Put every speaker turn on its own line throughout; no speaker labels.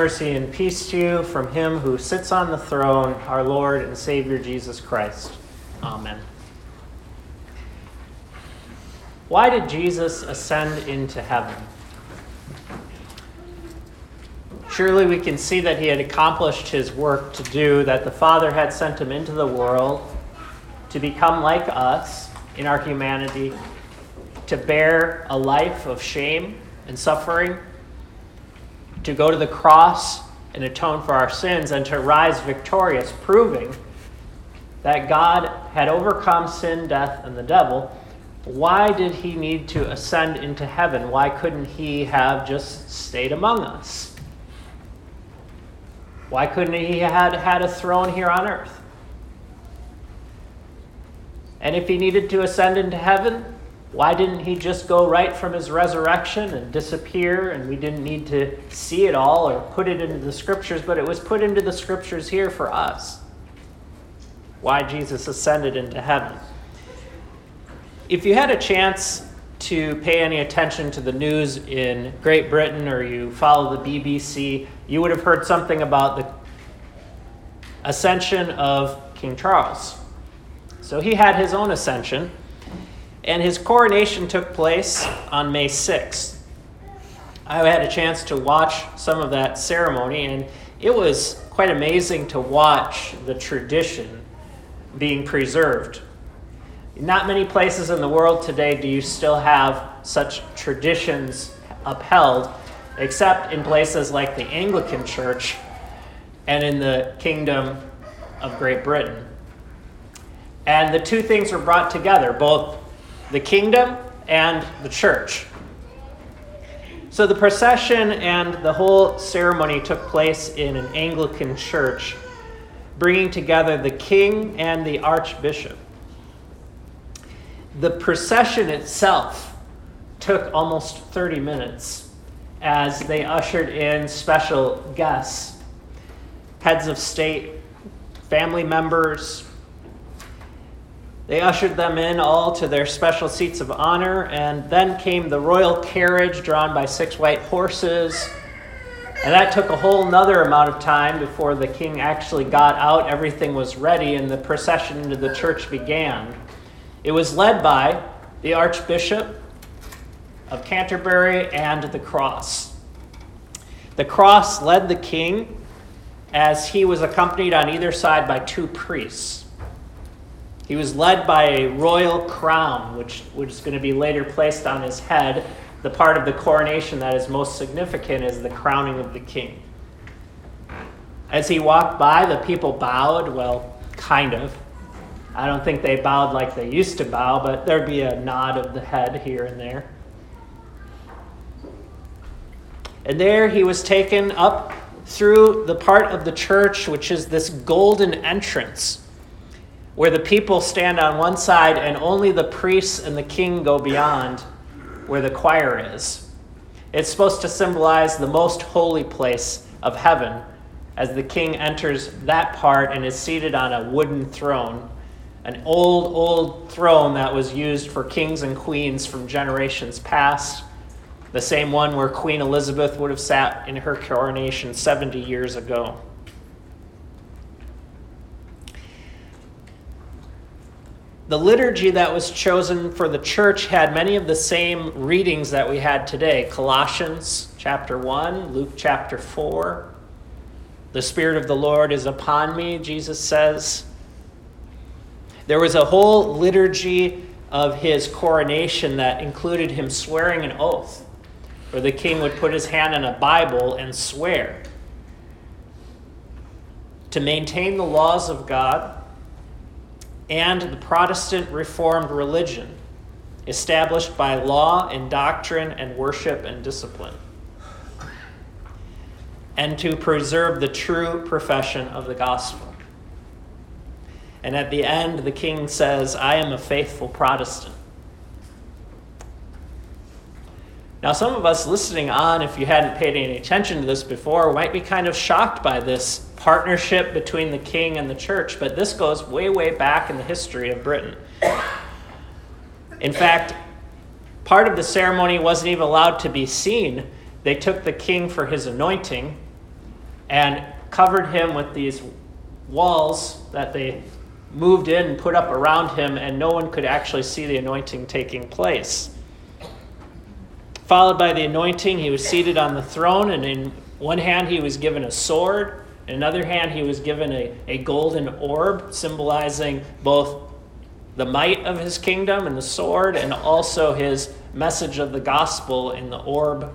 mercy, and peace to you from him who sits on the throne, our Lord and Savior Jesus Christ. Amen. Why did Jesus ascend into heaven? Surely we can see that he had accomplished his work to do, that the Father had sent him into the world to become like us in our humanity, to bear a life of shame and suffering to go to the cross and atone for our sins and to rise victorious, proving that God had overcome sin, death, and the devil. Why did he need to ascend into heaven? Why couldn't he have just stayed among us? Why couldn't he had had a throne here on earth? And if he needed to ascend into heaven, why didn't he just go right from his resurrection and disappear and we didn't need to see it all or put it into the scriptures, but it was put into the scriptures here for us? Why Jesus ascended into heaven. If you had a chance to pay any attention to the news in Great Britain or you follow the BBC, you would have heard something about the ascension of King Charles. So he had his own ascension and his coronation took place on May 6th. I had a chance to watch some of that ceremony, and it was quite amazing to watch the tradition being preserved. Not many places in the world today do you still have such traditions upheld, except in places like the Anglican Church and in the Kingdom of Great Britain. And the two things were brought together, both the kingdom and the church. So the procession and the whole ceremony took place in an Anglican church, bringing together the king and the archbishop. The procession itself took almost 30 minutes as they ushered in special guests, heads of state, family members, they ushered them in all to their special seats of honor, and then came the royal carriage drawn by six white horses. And that took a whole nother amount of time before the king actually got out. Everything was ready, and the procession into the church began. It was led by the Archbishop of Canterbury and the cross. The cross led the king as he was accompanied on either side by two priests. He was led by a royal crown, which, which is going to be later placed on his head. The part of the coronation that is most significant is the crowning of the king. As he walked by, the people bowed, well, kind of. I don't think they bowed like they used to bow, but there'd be a nod of the head here and there. And there he was taken up through the part of the church which is this golden entrance where the people stand on one side and only the priests and the king go beyond where the choir is. It's supposed to symbolize the most holy place of heaven as the king enters that part and is seated on a wooden throne, an old, old throne that was used for kings and queens from generations past, the same one where Queen Elizabeth would have sat in her coronation 70 years ago. The liturgy that was chosen for the church had many of the same readings that we had today Colossians chapter 1, Luke chapter 4. The Spirit of the Lord is upon me, Jesus says. There was a whole liturgy of his coronation that included him swearing an oath, where the king would put his hand on a Bible and swear to maintain the laws of God and the Protestant Reformed religion, established by law and doctrine and worship and discipline, and to preserve the true profession of the gospel. And at the end, the king says, I am a faithful Protestant. Now, some of us listening on, if you hadn't paid any attention to this before, might be kind of shocked by this partnership between the king and the church, but this goes way, way back in the history of Britain. In fact, part of the ceremony wasn't even allowed to be seen. They took the king for his anointing, and covered him with these walls that they moved in and put up around him, and no one could actually see the anointing taking place. Followed by the anointing, he was seated on the throne, and in one hand he was given a sword, in another hand he was given a, a golden orb, symbolizing both the might of his kingdom and the sword, and also his message of the gospel in the orb,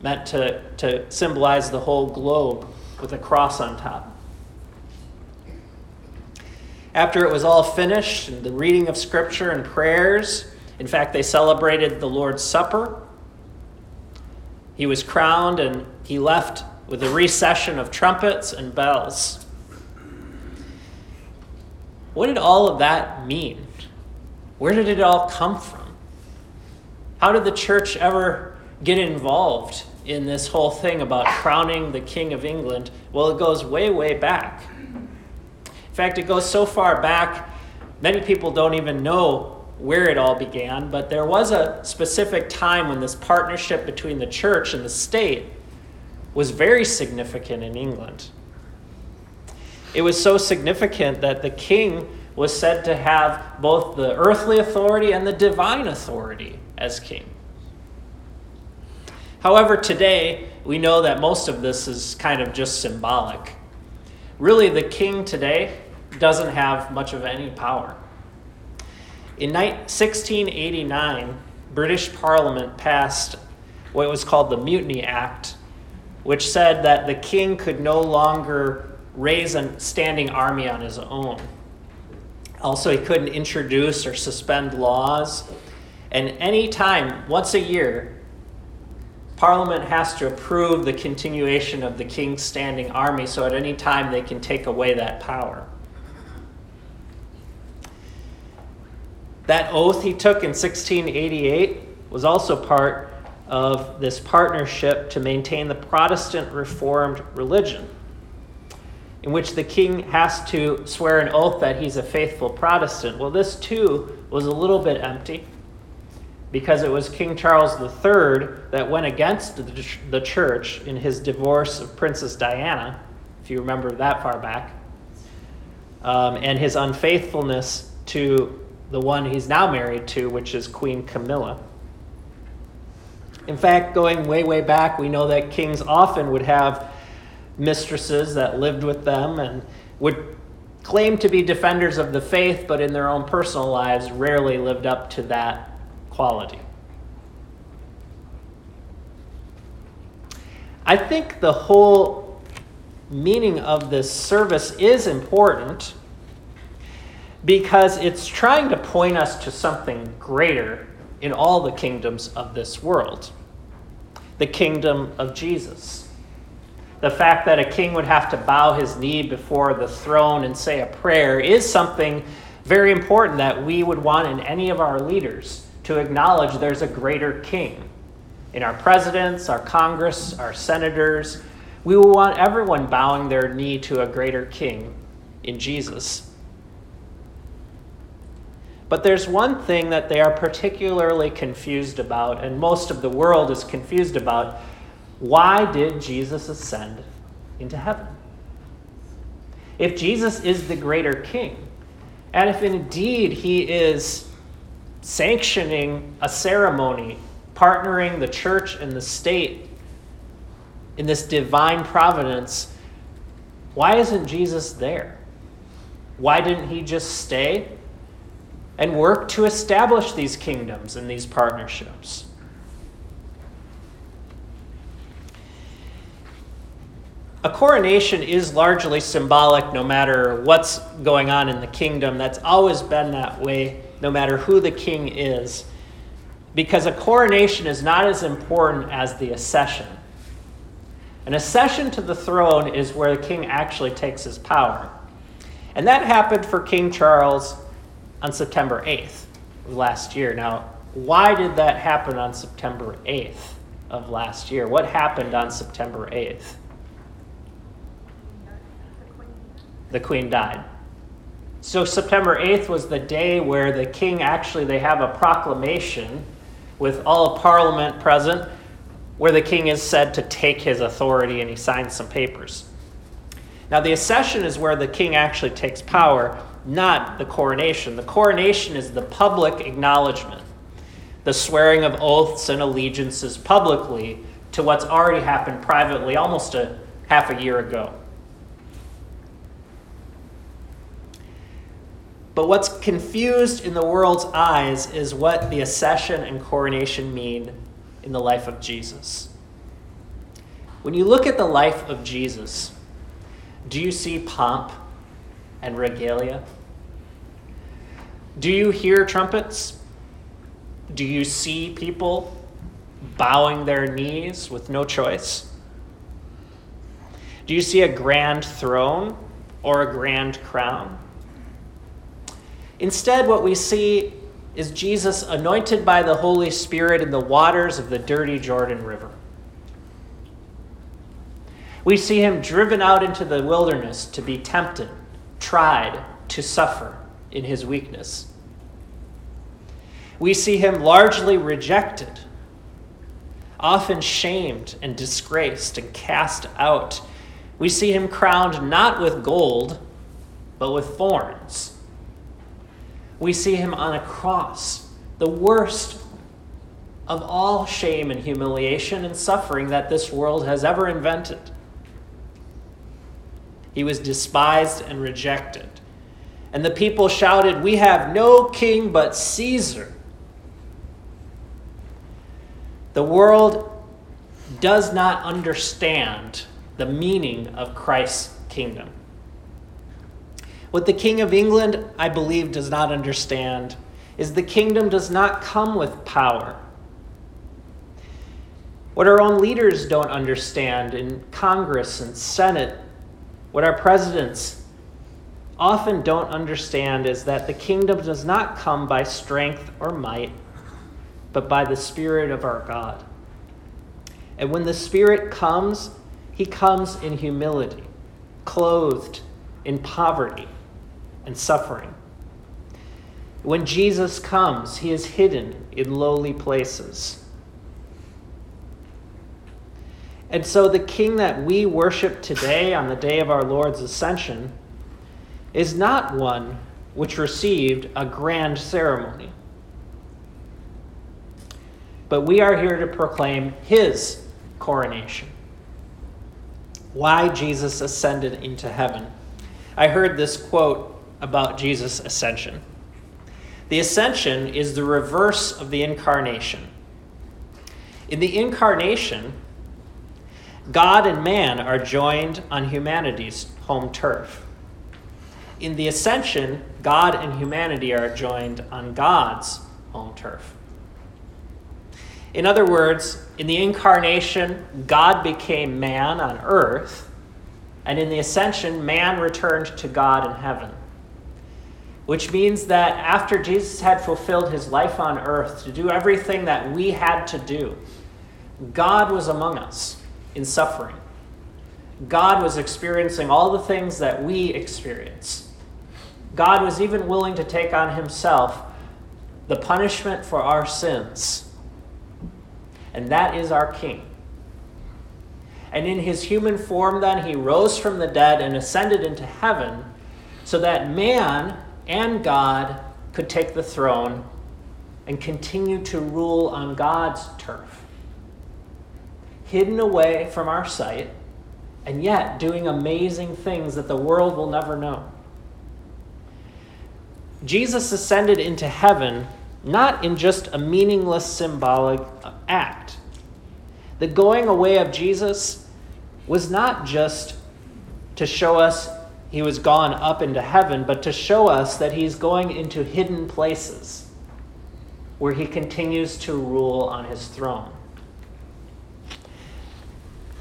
meant to, to symbolize the whole globe with a cross on top. After it was all finished, the reading of scripture and prayers, in fact, they celebrated the Lord's Supper. He was crowned and he left with a recession of trumpets and bells. What did all of that mean? Where did it all come from? How did the church ever get involved in this whole thing about crowning the King of England? Well, it goes way, way back. In fact, it goes so far back, many people don't even know where it all began, but there was a specific time when this partnership between the church and the state was very significant in England. It was so significant that the king was said to have both the earthly authority and the divine authority as king. However, today, we know that most of this is kind of just symbolic. Really, the king today doesn't have much of any power. In 1689, British Parliament passed what was called the Mutiny Act, which said that the king could no longer raise a standing army on his own. Also, he couldn't introduce or suspend laws. And any time, once a year, Parliament has to approve the continuation of the king's standing army, so at any time they can take away that power. That oath he took in 1688 was also part of this partnership to maintain the Protestant Reformed religion in which the king has to swear an oath that he's a faithful Protestant. Well, this too was a little bit empty because it was King Charles III that went against the church in his divorce of Princess Diana, if you remember that far back, um, and his unfaithfulness to the one he's now married to, which is Queen Camilla. In fact, going way, way back, we know that kings often would have mistresses that lived with them and would claim to be defenders of the faith, but in their own personal lives rarely lived up to that quality. I think the whole meaning of this service is important because it's trying to point us to something greater in all the kingdoms of this world the kingdom of Jesus the fact that a king would have to bow his knee before the throne and say a prayer is something very important that we would want in any of our leaders to acknowledge there's a greater king. In our presidents, our Congress, our senators, we will want everyone bowing their knee to a greater king in Jesus. But there's one thing that they are particularly confused about, and most of the world is confused about why did Jesus ascend into heaven? If Jesus is the greater king, and if indeed he is sanctioning a ceremony, partnering the church and the state in this divine providence, why isn't Jesus there? Why didn't he just stay and work to establish these kingdoms and these partnerships? a coronation is largely symbolic no matter what's going on in the kingdom. That's always been that way, no matter who the king is. Because a coronation is not as important as the accession. An accession to the throne is where the king actually takes his power. And that happened for King Charles on September 8th of last year. Now, why did that happen on September 8th of last year? What happened on September 8th? the queen died. So September 8th was the day where the king actually they have a proclamation with all of parliament present where the king is said to take his authority and he signs some papers. Now, the accession is where the king actually takes power, not the coronation. The coronation is the public acknowledgement, the swearing of oaths and allegiances publicly to what's already happened privately almost a half a year ago. But what's confused in the world's eyes is what the accession and coronation mean in the life of Jesus. When you look at the life of Jesus, do you see pomp and regalia? Do you hear trumpets? Do you see people bowing their knees with no choice? Do you see a grand throne or a grand crown? Instead, what we see is Jesus anointed by the Holy Spirit in the waters of the dirty Jordan River. We see him driven out into the wilderness to be tempted, tried, to suffer in his weakness. We see him largely rejected, often shamed and disgraced and cast out. We see him crowned not with gold, but with thorns. We see him on a cross, the worst of all shame and humiliation and suffering that this world has ever invented. He was despised and rejected. And the people shouted, We have no king but Caesar. The world does not understand the meaning of Christ's kingdom. What the King of England, I believe, does not understand is the kingdom does not come with power. What our own leaders don't understand in Congress and Senate what our presidents often don't understand is that the kingdom does not come by strength or might, but by the Spirit of our God. And when the Spirit comes, he comes in humility, clothed in poverty and suffering. When Jesus comes, he is hidden in lowly places. And so the king that we worship today on the day of our Lord's ascension is not one which received a grand ceremony. But we are here to proclaim his coronation. Why Jesus ascended into heaven. I heard this quote about Jesus' ascension. The ascension is the reverse of the incarnation. In the incarnation, God and man are joined on humanity's home turf. In the ascension, God and humanity are joined on God's home turf. In other words, in the incarnation, God became man on earth, and in the ascension, man returned to God in heaven. Which means that after Jesus had fulfilled his life on earth to do everything that we had to do, God was among us in suffering. God was experiencing all the things that we experience. God was even willing to take on himself the punishment for our sins. And that is our King. And in his human form, then, he rose from the dead and ascended into heaven so that man and God could take the throne and continue to rule on God's turf hidden away from our sight, and yet doing amazing things that the world will never know. Jesus ascended into heaven not in just a meaningless symbolic act. The going away of Jesus was not just to show us he was gone up into heaven, but to show us that he's going into hidden places where he continues to rule on his throne.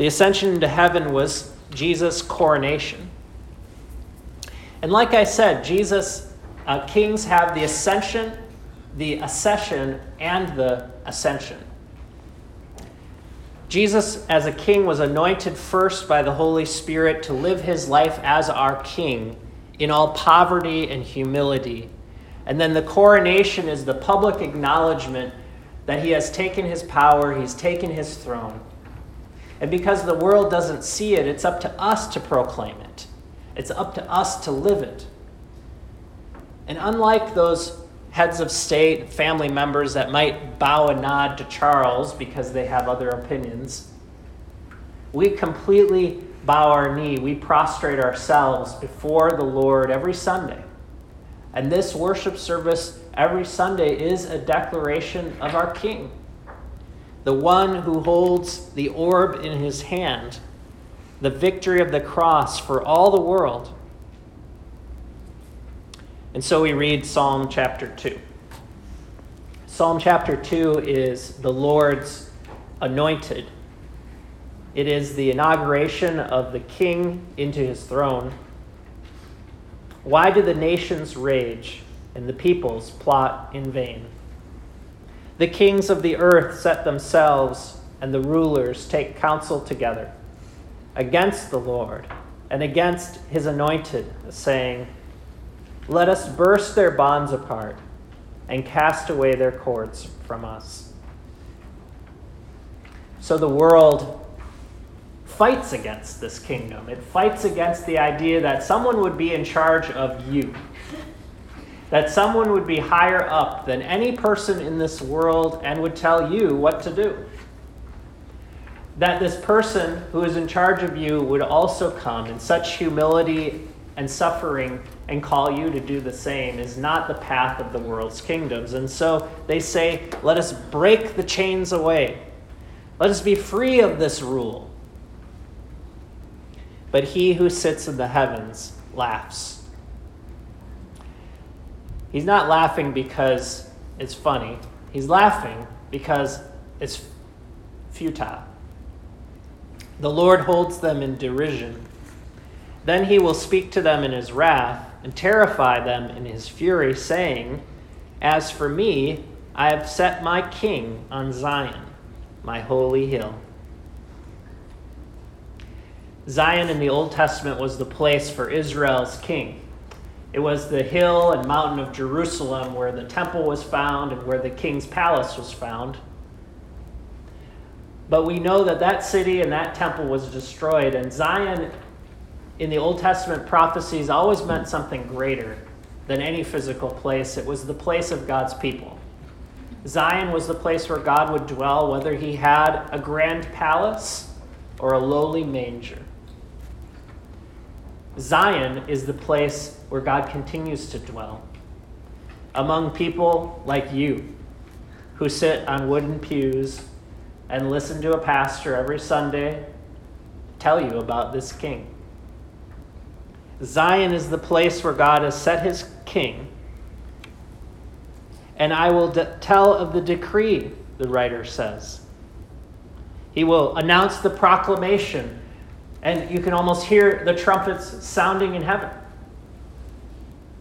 The ascension into heaven was Jesus' coronation. And like I said, Jesus, uh, kings have the ascension, the accession, and the ascension. Jesus, as a king, was anointed first by the Holy Spirit to live his life as our king in all poverty and humility. And then the coronation is the public acknowledgement that he has taken his power, he's taken his throne. And because the world doesn't see it, it's up to us to proclaim it. It's up to us to live it. And unlike those heads of state, family members that might bow a nod to Charles because they have other opinions, we completely bow our knee. We prostrate ourselves before the Lord every Sunday. And this worship service every Sunday is a declaration of our King, the one who holds the orb in his hand, the victory of the cross for all the world. And so we read Psalm chapter 2. Psalm chapter 2 is the Lord's anointed. It is the inauguration of the king into his throne. Why do the nations rage and the peoples plot in vain? The kings of the earth set themselves, and the rulers take counsel together against the Lord and against his anointed, saying, let us burst their bonds apart and cast away their cords from us. So the world fights against this kingdom. It fights against the idea that someone would be in charge of you, that someone would be higher up than any person in this world and would tell you what to do. That this person who is in charge of you would also come in such humility and suffering and call you to do the same is not the path of the world's kingdoms. And so they say, let us break the chains away. Let us be free of this rule. But he who sits in the heavens laughs. He's not laughing because it's funny, he's laughing because it's futile. The Lord holds them in derision then he will speak to them in his wrath and terrify them in his fury, saying, As for me, I have set my king on Zion, my holy hill. Zion in the Old Testament was the place for Israel's king. It was the hill and mountain of Jerusalem where the temple was found and where the king's palace was found. But we know that that city and that temple was destroyed, and Zion in the Old Testament prophecies always meant something greater than any physical place. It was the place of God's people. Zion was the place where God would dwell, whether he had a grand palace or a lowly manger. Zion is the place where God continues to dwell among people like you who sit on wooden pews and listen to a pastor every Sunday tell you about this king. Zion is the place where God has set his king. And I will de- tell of the decree, the writer says. He will announce the proclamation, and you can almost hear the trumpets sounding in heaven.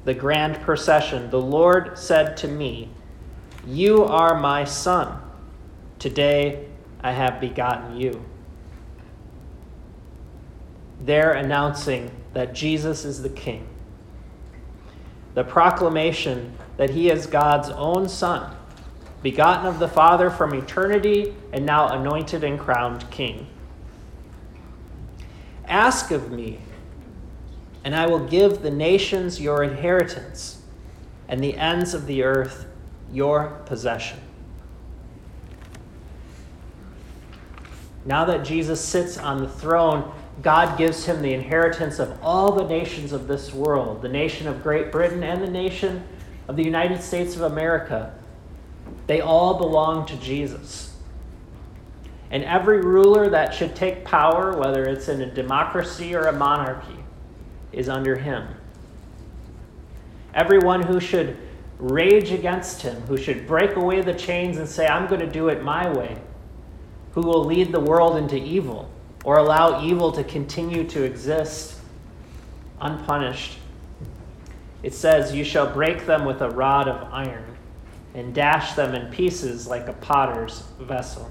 The grand procession. The Lord said to me, You are my son. Today I have begotten you. They're announcing that Jesus is the King. The proclamation that he is God's own Son, begotten of the Father from eternity and now anointed and crowned King. Ask of me, and I will give the nations your inheritance, and the ends of the earth your possession. Now that Jesus sits on the throne, God gives him the inheritance of all the nations of this world, the nation of Great Britain and the nation of the United States of America. They all belong to Jesus. And every ruler that should take power, whether it's in a democracy or a monarchy, is under him. Everyone who should rage against him, who should break away the chains and say, I'm going to do it my way, who will lead the world into evil or allow evil to continue to exist unpunished. It says, You shall break them with a rod of iron and dash them in pieces like a potter's vessel.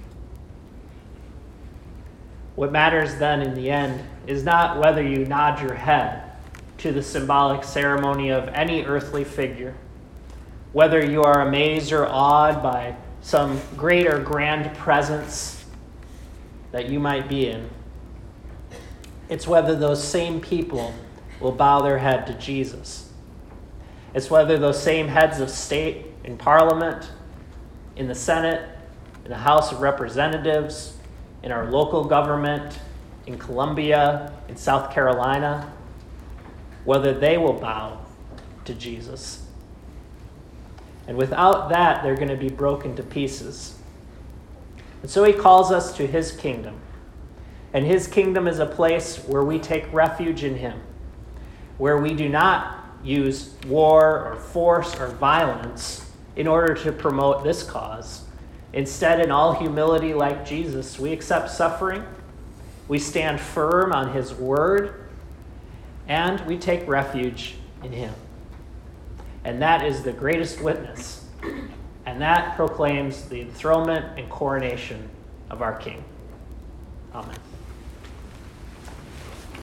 What matters then in the end is not whether you nod your head to the symbolic ceremony of any earthly figure, whether you are amazed or awed by some great or grand presence that you might be in. It's whether those same people will bow their head to Jesus. It's whether those same heads of state in Parliament, in the Senate, in the House of Representatives, in our local government, in Columbia, in South Carolina, whether they will bow to Jesus. And without that, they're going to be broken to pieces. And so he calls us to his kingdom. And his kingdom is a place where we take refuge in him, where we do not use war or force or violence in order to promote this cause. Instead, in all humility, like Jesus, we accept suffering, we stand firm on his word, and we take refuge in him. And that is the greatest witness. And that proclaims the enthronement and coronation of our King. Amen.